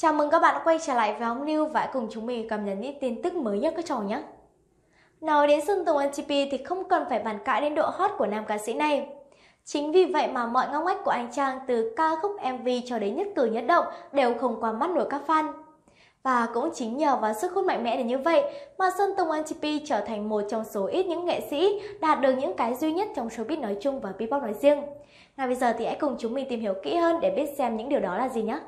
Chào mừng các bạn đã quay trở lại với Hồng Lưu và cùng chúng mình cập nhật những tin tức mới nhất các trò nhé. Nói đến Sơn Tùng NTP thì không cần phải bàn cãi đến độ hot của nam ca sĩ này. Chính vì vậy mà mọi ngóc ngách của anh Trang từ ca khúc MV cho đến nhất cử nhất động đều không qua mắt nổi các fan. Và cũng chính nhờ vào sức hút mạnh mẽ đến như vậy mà Sơn Tùng NTP trở thành một trong số ít những nghệ sĩ đạt được những cái duy nhất trong showbiz nói chung và P-pop nói riêng. Ngay bây giờ thì hãy cùng chúng mình tìm hiểu kỹ hơn để biết xem những điều đó là gì nhé.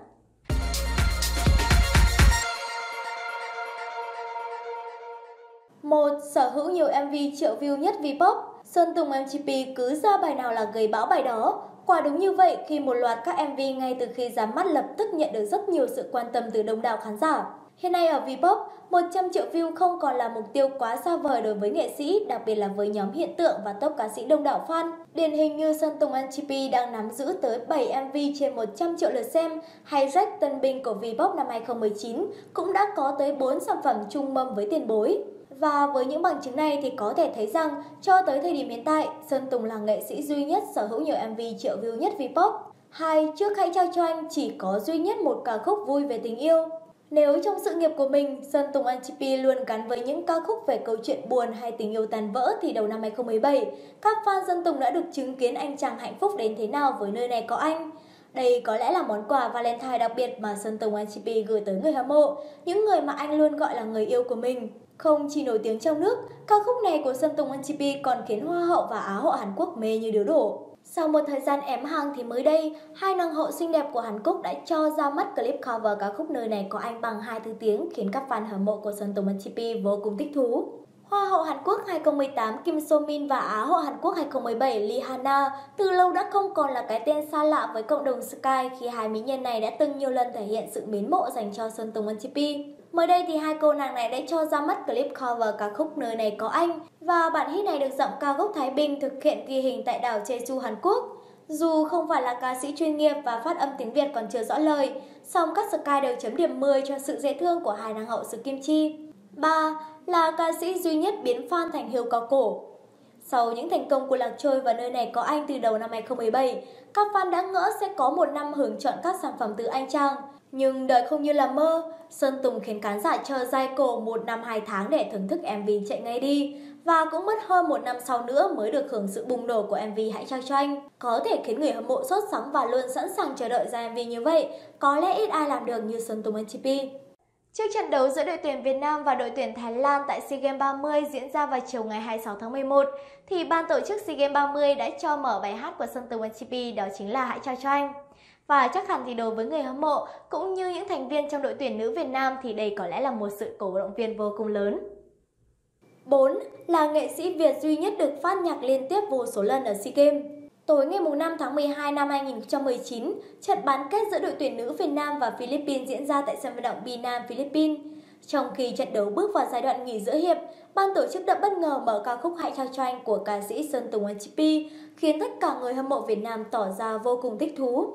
Một sở hữu nhiều MV triệu view nhất Vpop, Sơn Tùng MGP cứ ra bài nào là gây bão bài đó. Quả đúng như vậy khi một loạt các MV ngay từ khi ra mắt lập tức nhận được rất nhiều sự quan tâm từ đông đảo khán giả. Hiện nay ở Vpop, 100 triệu view không còn là mục tiêu quá xa vời đối với nghệ sĩ, đặc biệt là với nhóm hiện tượng và top ca sĩ đông đảo fan. Điển hình như Sơn Tùng NGP đang nắm giữ tới 7 MV trên 100 triệu lượt xem, hay Jack Tân Bình của Vpop năm 2019 cũng đã có tới 4 sản phẩm chung mâm với tiền bối. Và với những bằng chứng này thì có thể thấy rằng cho tới thời điểm hiện tại, Sơn Tùng là nghệ sĩ duy nhất sở hữu nhiều MV triệu view nhất Vpop. Hai, trước hãy trao cho anh chỉ có duy nhất một ca khúc vui về tình yêu. Nếu trong sự nghiệp của mình, Sơn Tùng NGP luôn gắn với những ca khúc về câu chuyện buồn hay tình yêu tàn vỡ thì đầu năm 2017, các fan Sơn Tùng đã được chứng kiến anh chàng hạnh phúc đến thế nào với nơi này có anh. Đây có lẽ là món quà Valentine đặc biệt mà Sơn Tùng NGP gửi tới người hâm mộ, những người mà anh luôn gọi là người yêu của mình. Không chỉ nổi tiếng trong nước, ca khúc này của Sơn Tùng NGP còn khiến Hoa hậu và Á hậu Hàn Quốc mê như điếu đổ. Sau một thời gian ém hàng thì mới đây, hai nàng hậu xinh đẹp của Hàn Quốc đã cho ra mắt clip cover ca khúc nơi này có anh bằng hai thứ tiếng khiến các fan hâm mộ của Sơn Tùng NGP vô cùng thích thú. Hoa hậu Hàn Quốc 2018 Kim So Min và Á hậu Hàn Quốc 2017 Lee Hana từ lâu đã không còn là cái tên xa lạ với cộng đồng Sky khi hai mỹ nhân này đã từng nhiều lần thể hiện sự mến mộ dành cho Sơn Tùng NGP. Mới đây thì hai cô nàng này đã cho ra mắt clip cover ca khúc Nơi này có anh và bản hit này được giọng ca gốc Thái Bình thực hiện ghi hình tại đảo Jeju Hàn Quốc. Dù không phải là ca sĩ chuyên nghiệp và phát âm tiếng Việt còn chưa rõ lời, song các Sky đều chấm điểm 10 cho sự dễ thương của hai nàng hậu xứ Kim Chi. 3. Là ca sĩ duy nhất biến fan thành hiệu cao cổ. Sau những thành công của Lạc Trôi và nơi này có anh từ đầu năm 2017, các fan đã ngỡ sẽ có một năm hưởng chọn các sản phẩm từ anh Trang. Nhưng đời không như là mơ, Sơn Tùng khiến khán giả chờ dài cổ một năm hai tháng để thưởng thức MV chạy ngay đi. Và cũng mất hơn một năm sau nữa mới được hưởng sự bùng nổ của MV Hãy trao cho anh. Có thể khiến người hâm mộ sốt sắng và luôn sẵn sàng chờ đợi ra MV như vậy, có lẽ ít ai làm được như Sơn Tùng NTP. Trước trận đấu giữa đội tuyển Việt Nam và đội tuyển Thái Lan tại SEA Games 30 diễn ra vào chiều ngày 26 tháng 11, thì ban tổ chức SEA Games 30 đã cho mở bài hát của Sơn Tùng NCP đó chính là Hãy trao cho anh. Và chắc hẳn thì đối với người hâm mộ cũng như những thành viên trong đội tuyển nữ Việt Nam thì đây có lẽ là một sự cổ động viên vô cùng lớn. 4. Là nghệ sĩ Việt duy nhất được phát nhạc liên tiếp vô số lần ở SEA Games. Tối ngày 5 tháng 12 năm 2019, trận bán kết giữa đội tuyển nữ Việt Nam và Philippines diễn ra tại sân vận động Binam, Philippines. Trong khi trận đấu bước vào giai đoạn nghỉ giữa hiệp, ban tổ chức đã bất ngờ mở ca khúc Hãy trao cho anh của ca sĩ Sơn Tùng NGP, khiến tất cả người hâm mộ Việt Nam tỏ ra vô cùng thích thú.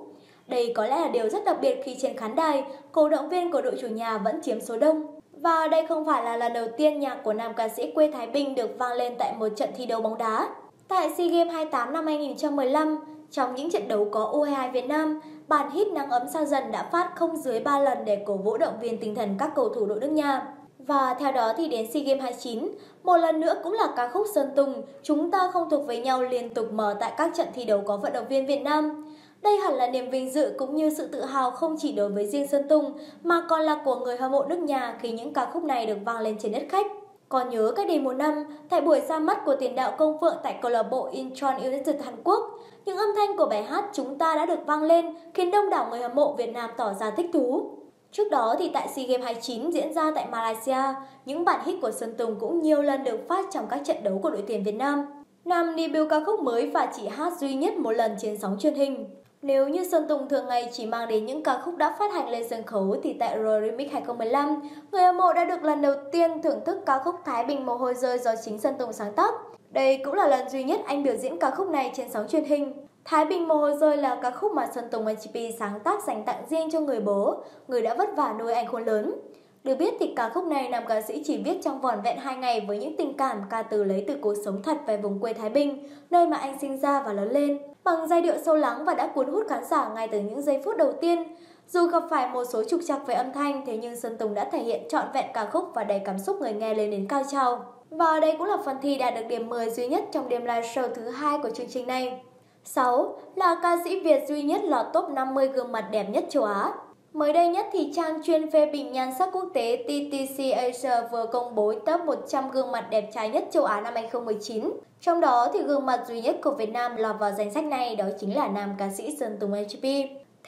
Đây có lẽ là điều rất đặc biệt khi trên khán đài, cổ động viên của đội chủ nhà vẫn chiếm số đông. Và đây không phải là lần đầu tiên nhạc của nam ca sĩ quê Thái Bình được vang lên tại một trận thi đấu bóng đá. Tại SEA Games 28 năm 2015, trong những trận đấu có U22 Việt Nam, bản hit Nắng ấm sao dần đã phát không dưới 3 lần để cổ vũ động viên tinh thần các cầu thủ đội nước nhà. Và theo đó thì đến SEA Games 29, một lần nữa cũng là ca khúc Sơn Tùng, chúng ta không thuộc với nhau liên tục mở tại các trận thi đấu có vận động viên Việt Nam. Đây hẳn là niềm vinh dự cũng như sự tự hào không chỉ đối với riêng Sơn Tùng mà còn là của người hâm mộ nước nhà khi những ca khúc này được vang lên trên đất khách. Còn nhớ cách đây một năm, tại buổi ra mắt của tiền đạo công phượng tại câu lạc bộ Incheon United Hàn Quốc, những âm thanh của bài hát chúng ta đã được vang lên khiến đông đảo người hâm mộ Việt Nam tỏ ra thích thú. Trước đó thì tại SEA Games 29 diễn ra tại Malaysia, những bản hit của Sơn Tùng cũng nhiều lần được phát trong các trận đấu của đội tuyển Việt Nam. Nam debut ca khúc mới và chỉ hát duy nhất một lần trên sóng truyền hình. Nếu như Sơn Tùng thường ngày chỉ mang đến những ca khúc đã phát hành lên sân khấu thì tại Royal Remix 2015, người hâm mộ đã được lần đầu tiên thưởng thức ca khúc Thái Bình Mồ Hôi Rơi do chính Sơn Tùng sáng tác. Đây cũng là lần duy nhất anh biểu diễn ca khúc này trên sóng truyền hình. Thái Bình Mồ Hôi Rơi là ca khúc mà Sơn Tùng MGP sáng tác dành tặng riêng cho người bố, người đã vất vả nuôi anh khôn lớn. Được biết thì ca khúc này nam ca sĩ chỉ viết trong vỏn vẹn 2 ngày với những tình cảm ca từ lấy từ cuộc sống thật về vùng quê Thái Bình, nơi mà anh sinh ra và lớn lên. Bằng giai điệu sâu lắng và đã cuốn hút khán giả ngay từ những giây phút đầu tiên, Dù gặp phải một số trục trặc về âm thanh, thế nhưng Sơn Tùng đã thể hiện trọn vẹn ca khúc và đầy cảm xúc người nghe lên đến cao trào. Và đây cũng là phần thi đạt được điểm 10 duy nhất trong đêm live show thứ hai của chương trình này. 6. Là ca sĩ Việt duy nhất lọt top 50 gương mặt đẹp nhất châu Á. Mới đây nhất thì trang chuyên phê bình nhan sắc quốc tế TTC Asia vừa công bố top 100 gương mặt đẹp trai nhất châu Á năm 2019. Trong đó thì gương mặt duy nhất của Việt Nam lọt vào danh sách này đó chính là nam ca sĩ Sơn Tùng HP.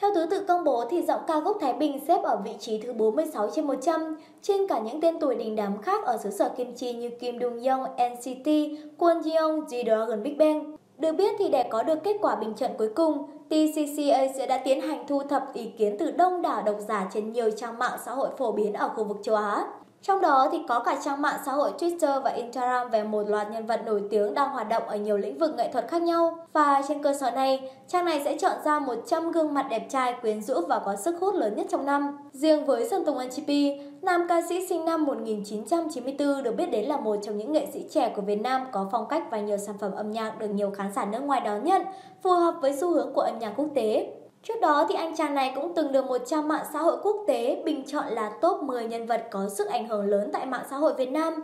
Theo thứ tự công bố thì giọng ca gốc Thái Bình xếp ở vị trí thứ 46 trên 100 trên cả những tên tuổi đình đám khác ở xứ sở Kim Chi như Kim Dung Young, NCT, Kwon Ji Young, G-Dragon Big Bang. Được biết thì để có được kết quả bình chọn cuối cùng, TCCA sẽ đã tiến hành thu thập ý kiến từ đông đảo độc giả trên nhiều trang mạng xã hội phổ biến ở khu vực châu Á. Trong đó thì có cả trang mạng xã hội Twitter và Instagram về một loạt nhân vật nổi tiếng đang hoạt động ở nhiều lĩnh vực nghệ thuật khác nhau. Và trên cơ sở này, trang này sẽ chọn ra 100 gương mặt đẹp trai, quyến rũ và có sức hút lớn nhất trong năm. Riêng với Sơn Tùng NGP, nam ca sĩ sinh năm 1994 được biết đến là một trong những nghệ sĩ trẻ của Việt Nam có phong cách và nhiều sản phẩm âm nhạc được nhiều khán giả nước ngoài đón nhận, phù hợp với xu hướng của âm nhạc quốc tế. Trước đó thì anh chàng này cũng từng được một trang mạng xã hội quốc tế bình chọn là top 10 nhân vật có sức ảnh hưởng lớn tại mạng xã hội Việt Nam.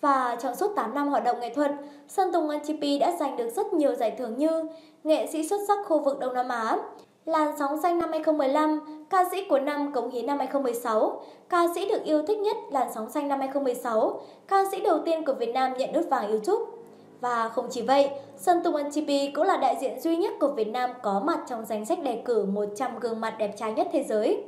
Và trong suốt 8 năm hoạt động nghệ thuật, Sơn Tùng NGP đã giành được rất nhiều giải thưởng như Nghệ sĩ xuất sắc khu vực Đông Nam Á, Làn sóng xanh năm 2015, ca sĩ của năm cống hiến năm 2016, ca sĩ được yêu thích nhất Làn sóng xanh năm 2016, ca sĩ đầu tiên của Việt Nam nhận nút vàng YouTube. Và không chỉ vậy, Sơn Tùng NTP cũng là đại diện duy nhất của Việt Nam có mặt trong danh sách đề cử 100 gương mặt đẹp trai nhất thế giới.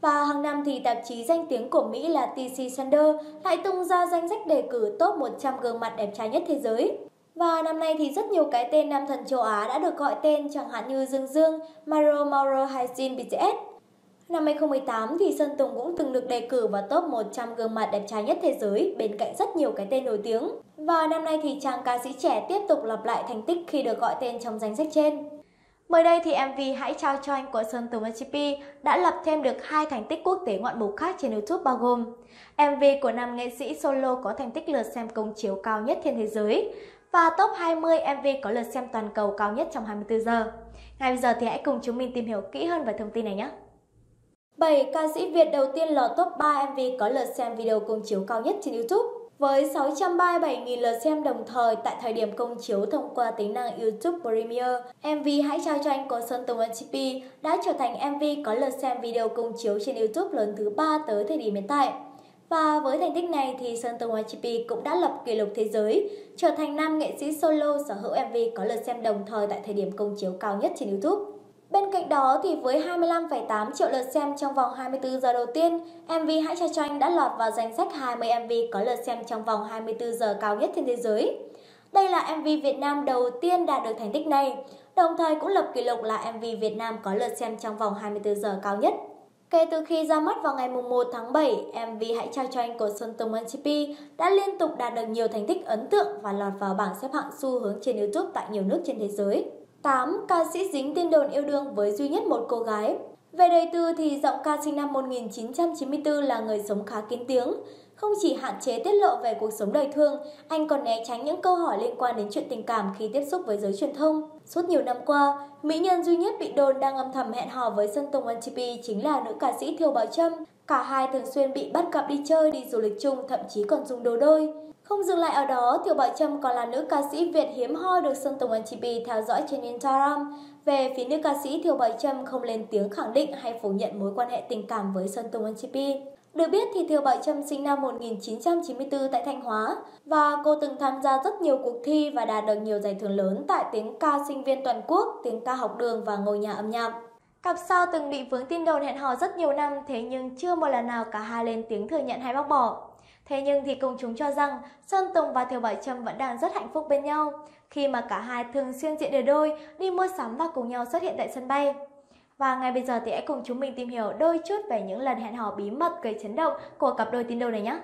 Và hàng năm thì tạp chí danh tiếng của Mỹ là TC Sander lại tung ra danh sách đề cử top 100 gương mặt đẹp trai nhất thế giới. Và năm nay thì rất nhiều cái tên nam thần châu Á đã được gọi tên chẳng hạn như Dương Dương, Maro Mauro hay Jin BTS. Năm 2018 thì Sơn Tùng cũng từng được đề cử vào top 100 gương mặt đẹp trai nhất thế giới bên cạnh rất nhiều cái tên nổi tiếng. Và năm nay thì chàng ca sĩ trẻ tiếp tục lặp lại thành tích khi được gọi tên trong danh sách trên. Mới đây thì MV Hãy trao cho anh của Sơn Tùng HCP đã lập thêm được hai thành tích quốc tế ngoạn mục khác trên YouTube bao gồm MV của nam nghệ sĩ solo có thành tích lượt xem công chiếu cao nhất trên thế giới và top 20 MV có lượt xem toàn cầu cao nhất trong 24 giờ. Ngay bây giờ thì hãy cùng chúng mình tìm hiểu kỹ hơn về thông tin này nhé. 7 ca sĩ Việt đầu tiên lọt top 3 MV có lượt xem video công chiếu cao nhất trên YouTube. Với 637.000 lượt xem đồng thời tại thời điểm công chiếu thông qua tính năng YouTube Premiere, MV Hãy trao cho anh của Sơn Tùng MTP đã trở thành MV có lượt xem video công chiếu trên YouTube lớn thứ 3 tới thời điểm hiện tại. Và với thành tích này thì Sơn Tùng YGP cũng đã lập kỷ lục thế giới, trở thành nam nghệ sĩ solo sở hữu MV có lượt xem đồng thời tại thời điểm công chiếu cao nhất trên YouTube. Bên cạnh đó thì với 25,8 triệu lượt xem trong vòng 24 giờ đầu tiên, MV Hãy cho cho anh đã lọt vào danh sách 20 MV có lượt xem trong vòng 24 giờ cao nhất trên thế giới. Đây là MV Việt Nam đầu tiên đạt được thành tích này, đồng thời cũng lập kỷ lục là MV Việt Nam có lượt xem trong vòng 24 giờ cao nhất. Kể từ khi ra mắt vào ngày 1 tháng 7, MV Hãy trao cho anh của Sơn Tùng NCP đã liên tục đạt được nhiều thành tích ấn tượng và lọt vào bảng xếp hạng xu hướng trên YouTube tại nhiều nước trên thế giới. 8. Ca sĩ dính tin đồn yêu đương với duy nhất một cô gái Về đời tư thì giọng ca sinh năm 1994 là người sống khá kín tiếng. Không chỉ hạn chế tiết lộ về cuộc sống đời thương, anh còn né tránh những câu hỏi liên quan đến chuyện tình cảm khi tiếp xúc với giới truyền thông. Suốt nhiều năm qua, mỹ nhân duy nhất bị đồn đang âm thầm hẹn hò với Sơn Tùng NTP chính là nữ ca sĩ Thiều Bảo Trâm. Cả hai thường xuyên bị bắt gặp đi chơi, đi du lịch chung, thậm chí còn dùng đồ đôi. Không dừng lại ở đó, Thiều Bảo Trâm còn là nữ ca sĩ Việt hiếm hoi được Sơn Tùng MTP theo dõi trên Instagram. Về phía nữ ca sĩ Thiều Bảo Trâm không lên tiếng khẳng định hay phủ nhận mối quan hệ tình cảm với Sơn Tùng MTP. Được biết thì Thiều Bảo Trâm sinh năm 1994 tại Thanh Hóa và cô từng tham gia rất nhiều cuộc thi và đạt được nhiều giải thưởng lớn tại tiếng ca sinh viên toàn quốc, tiếng ca học đường và ngôi nhà âm nhạc. Cặp sao từng bị vướng tin đồn hẹn hò rất nhiều năm thế nhưng chưa một lần nào cả hai lên tiếng thừa nhận hay bác bỏ. Thế nhưng thì công chúng cho rằng Sơn Tùng và Thiều Bảo Trâm vẫn đang rất hạnh phúc bên nhau khi mà cả hai thường xuyên diện đều đôi, đi mua sắm và cùng nhau xuất hiện tại sân bay. Và ngay bây giờ thì hãy cùng chúng mình tìm hiểu đôi chút về những lần hẹn hò bí mật gây chấn động của cặp đôi tin đồn này nhé.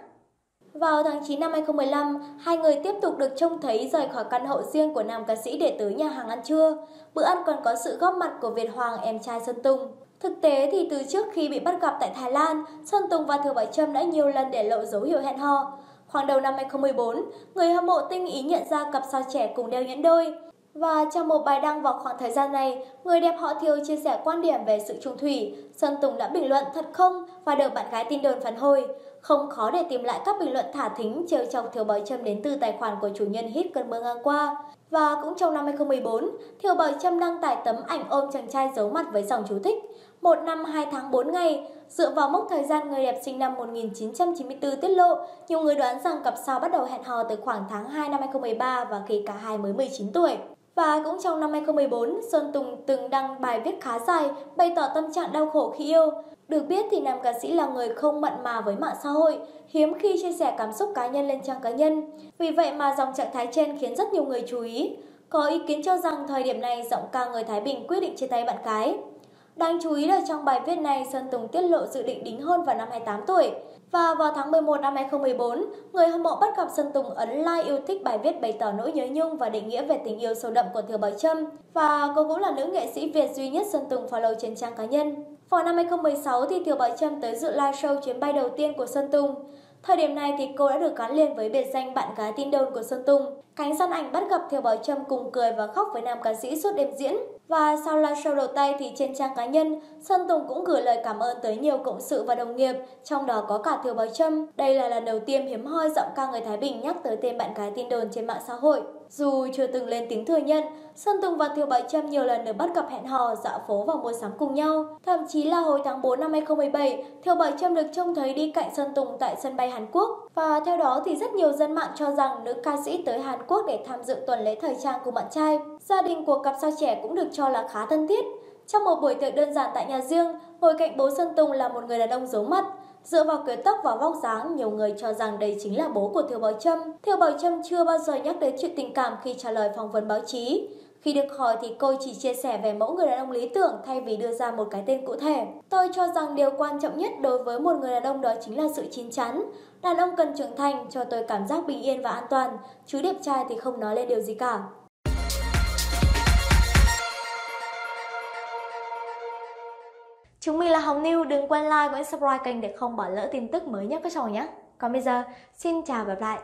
Vào tháng 9 năm 2015, hai người tiếp tục được trông thấy rời khỏi căn hộ riêng của nam ca sĩ để tới nhà hàng ăn trưa. Bữa ăn còn có sự góp mặt của Việt Hoàng em trai Sơn Tùng. Thực tế thì từ trước khi bị bắt gặp tại Thái Lan, Sơn Tùng và Thừa Bảo Trâm đã nhiều lần để lộ dấu hiệu hẹn hò. Khoảng đầu năm 2014, người hâm mộ tinh ý nhận ra cặp sao trẻ cùng đeo nhẫn đôi. Và trong một bài đăng vào khoảng thời gian này, người đẹp họ Thiều chia sẻ quan điểm về sự trung thủy. Sơn Tùng đã bình luận thật không và được bạn gái tin đồn phản hồi. Không khó để tìm lại các bình luận thả thính trêu chọc Thiều Bảo Trâm đến từ tài khoản của chủ nhân hit cơn mưa ngang qua. Và cũng trong năm 2014, Thiều Bảo Trâm đăng tải tấm ảnh ôm chàng trai giấu mặt với dòng chú thích. Một năm hai tháng 4 ngày, dựa vào mốc thời gian người đẹp sinh năm 1994 tiết lộ, nhiều người đoán rằng cặp sao bắt đầu hẹn hò từ khoảng tháng 2 năm 2013 và khi cả hai mới 19 tuổi. Và cũng trong năm 2014, Sơn Tùng từng đăng bài viết khá dài bày tỏ tâm trạng đau khổ khi yêu. Được biết thì nam ca sĩ là người không mặn mà với mạng xã hội, hiếm khi chia sẻ cảm xúc cá nhân lên trang cá nhân. Vì vậy mà dòng trạng thái trên khiến rất nhiều người chú ý. Có ý kiến cho rằng thời điểm này giọng ca người Thái Bình quyết định chia tay bạn gái. Đáng chú ý là trong bài viết này, Sơn Tùng tiết lộ dự định đính hôn vào năm 28 tuổi. Và vào tháng 11 năm 2014, người hâm mộ bắt gặp Sơn Tùng ấn like yêu thích bài viết bày tỏ nỗi nhớ nhung và định nghĩa về tình yêu sâu đậm của Thiều Bảo Trâm. Và cô cũng là nữ nghệ sĩ Việt duy nhất Sơn Tùng follow trên trang cá nhân. Vào năm 2016 thì Thiều Bảo Trâm tới dự live show chuyến bay đầu tiên của Sơn Tùng. Thời điểm này thì cô đã được gắn liền với biệt danh bạn gái tin đồn của Sơn Tùng. Cánh săn ảnh bắt gặp Thiều Bảo Trâm cùng cười và khóc với nam ca sĩ suốt đêm diễn. Và sau live show đầu tay thì trên trang cá nhân, Sơn Tùng cũng gửi lời cảm ơn tới nhiều cộng sự và đồng nghiệp, trong đó có cả Thiều Bảo Trâm. Đây là lần đầu tiên hiếm hoi giọng ca người Thái Bình nhắc tới tên bạn gái tin đồn trên mạng xã hội. Dù chưa từng lên tiếng thừa nhận, Sơn Tùng và Thiều Bảy Trâm nhiều lần được bắt gặp hẹn hò, dạo phố và mua sắm cùng nhau. Thậm chí là hồi tháng 4 năm 2017, Thiều Bảy Trâm được trông thấy đi cạnh Sơn Tùng tại sân bay Hàn Quốc. Và theo đó thì rất nhiều dân mạng cho rằng nữ ca sĩ tới Hàn Quốc để tham dự tuần lễ thời trang cùng bạn trai. Gia đình của cặp sao trẻ cũng được cho là khá thân thiết. Trong một buổi tiệc đơn giản tại nhà riêng, ngồi cạnh bố Sơn Tùng là một người đàn ông giấu mặt. Dựa vào kiểu tóc và vóc dáng, nhiều người cho rằng đây chính là bố của Thiều Bảo Trâm. Thiều Bảo Trâm chưa bao giờ nhắc đến chuyện tình cảm khi trả lời phỏng vấn báo chí. Khi được hỏi thì cô chỉ chia sẻ về mẫu người đàn ông lý tưởng thay vì đưa ra một cái tên cụ thể. Tôi cho rằng điều quan trọng nhất đối với một người đàn ông đó chính là sự chín chắn. Đàn ông cần trưởng thành cho tôi cảm giác bình yên và an toàn, chứ đẹp trai thì không nói lên điều gì cả. Chúng mình là Hồng New, đừng quên like và subscribe kênh để không bỏ lỡ tin tức mới nhất các trò nhé. Còn bây giờ, xin chào và gặp lại.